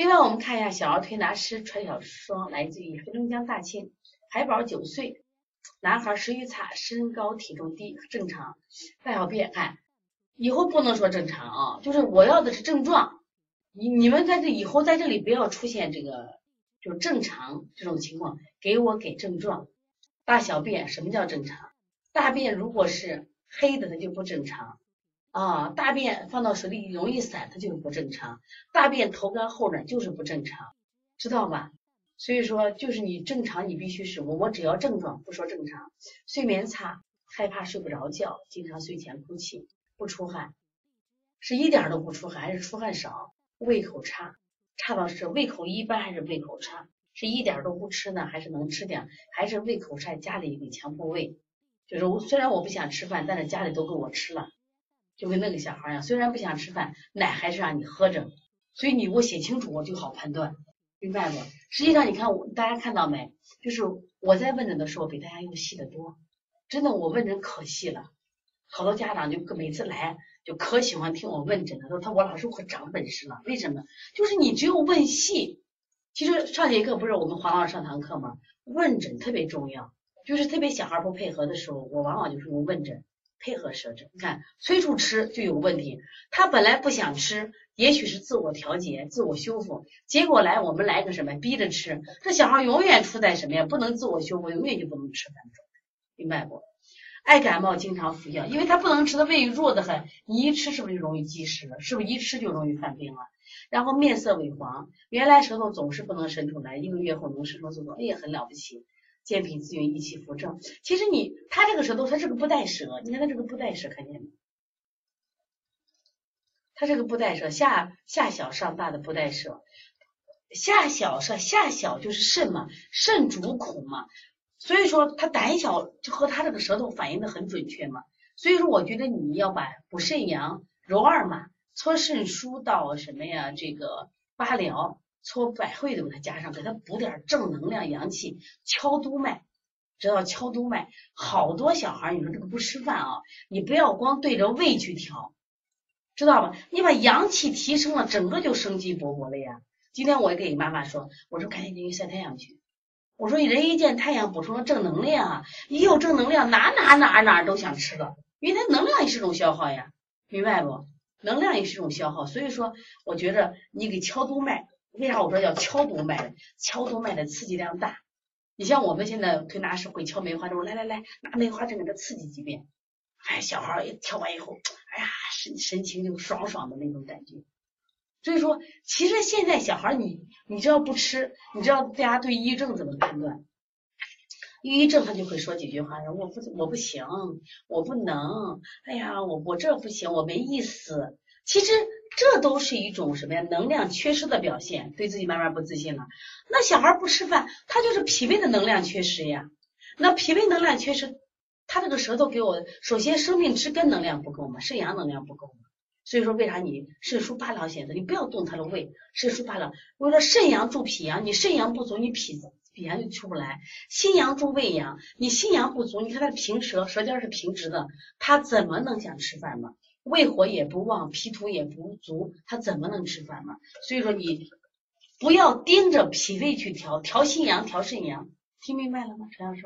另外，我们看一下小儿推拿师传小双，来自于黑龙江大庆，海宝九岁，男孩食欲差，身高体重低，正常，大小便看，以后不能说正常啊，就是我要的是症状，你你们在这以后在这里不要出现这个就正常这种情况，给我给症状，大小便什么叫正常？大便如果是黑的，它就不正常。啊，大便放到水里容易散，它就是不正常。大便头干后软就是不正常，知道吧？所以说，就是你正常，你必须是我，我只要症状，不说正常。睡眠差，害怕睡不着觉，经常睡前哭泣，不出汗，是一点都不出汗，还是出汗少？胃口差，差到是胃口一般还是胃口差？是一点都不吃呢，还是能吃点？还是胃口差？家里给强迫喂，就是我虽然我不想吃饭，但是家里都给我吃了。就跟那个小孩一样，虽然不想吃饭，奶还是让你喝着，所以你给我写清楚，我就好判断，明白不？实际上你看我，大家看到没？就是我在问诊的时候比大家要细得多，真的，我问诊可细了，好多家长就每次来就可喜欢听我问诊了，说他我老师可长本事了，为什么？就是你只有问细，其实上节课不是我们黄老师上堂课吗？问诊特别重要，就是特别小孩不配合的时候，我往往就是用问诊。配合设置，你看催促吃就有问题。他本来不想吃，也许是自我调节、自我修复，结果来我们来个什么，逼着吃。这小孩永远处在什么呀？不能自我修复，永远就不能吃饭，明白不？爱感冒，经常服药，因为他不能吃，他胃弱的很。你一吃是不是就容易积食？是不是一吃就容易犯病了？然后面色萎黄，原来舌头总是不能伸出来，一个月后能伸出来，哎呀，很了不起。健脾滋阴益气扶正，其实你他这个舌头，他是个不带舌，你看他这个不带舌，看见没？他这个不带舌，下下小上大的不带舌，下小是下小就是肾嘛，肾主恐嘛，所以说他胆小就和他这个舌头反映的很准确嘛，所以说我觉得你要把补肾阳、揉二马、搓肾腧到什么呀？这个八髎。搓百会都给他加上，给他补点正能量阳气，敲督脉，知道敲督脉。好多小孩，你说这个不吃饭啊，你不要光对着胃去调，知道吧？你把阳气提升了，整个就生机勃勃了呀。今天我也给妈妈说，我说赶紧进去晒太阳去。我说人一见太阳，补充了正能量啊，一有正能量，哪哪哪哪都想吃了，因为它能量也是种消耗呀，明白不？能量也是种消耗，所以说我觉着你给敲督脉。为啥我说要敲督脉？敲督脉的刺激量大。你像我们现在推拿师会敲梅花针，来来来，拿梅花针给他刺激几遍。哎，小孩一敲完以后，哎呀，神神情就爽爽的那种感觉。所以说，其实现在小孩你你只要不吃，你知道大家对抑郁症怎么判断？抑郁症他就会说几句话，说我不我不行，我不能，哎呀，我我这不行，我没意思。其实。这都是一种什么呀？能量缺失的表现，对自己慢慢不自信了。那小孩不吃饭，他就是脾胃的能量缺失呀。那脾胃能量缺失，他这个舌头给我，首先生命之根能量不够嘛，肾阳能量不够嘛。所以说，为啥你肾疏八髎显的？你不要动他的胃，肾疏八髎。我说肾阳助脾阳，你肾阳不足，你脾脾阳就出不来。心阳助胃阳，你心阳不足，你看他平舌，舌尖是平直的，他怎么能想吃饭嘛？胃火也不旺，脾土也不足，他怎么能吃饭呢？所以说你不要盯着脾胃去调，调心阳，调肾阳，听明白了吗，陈老师？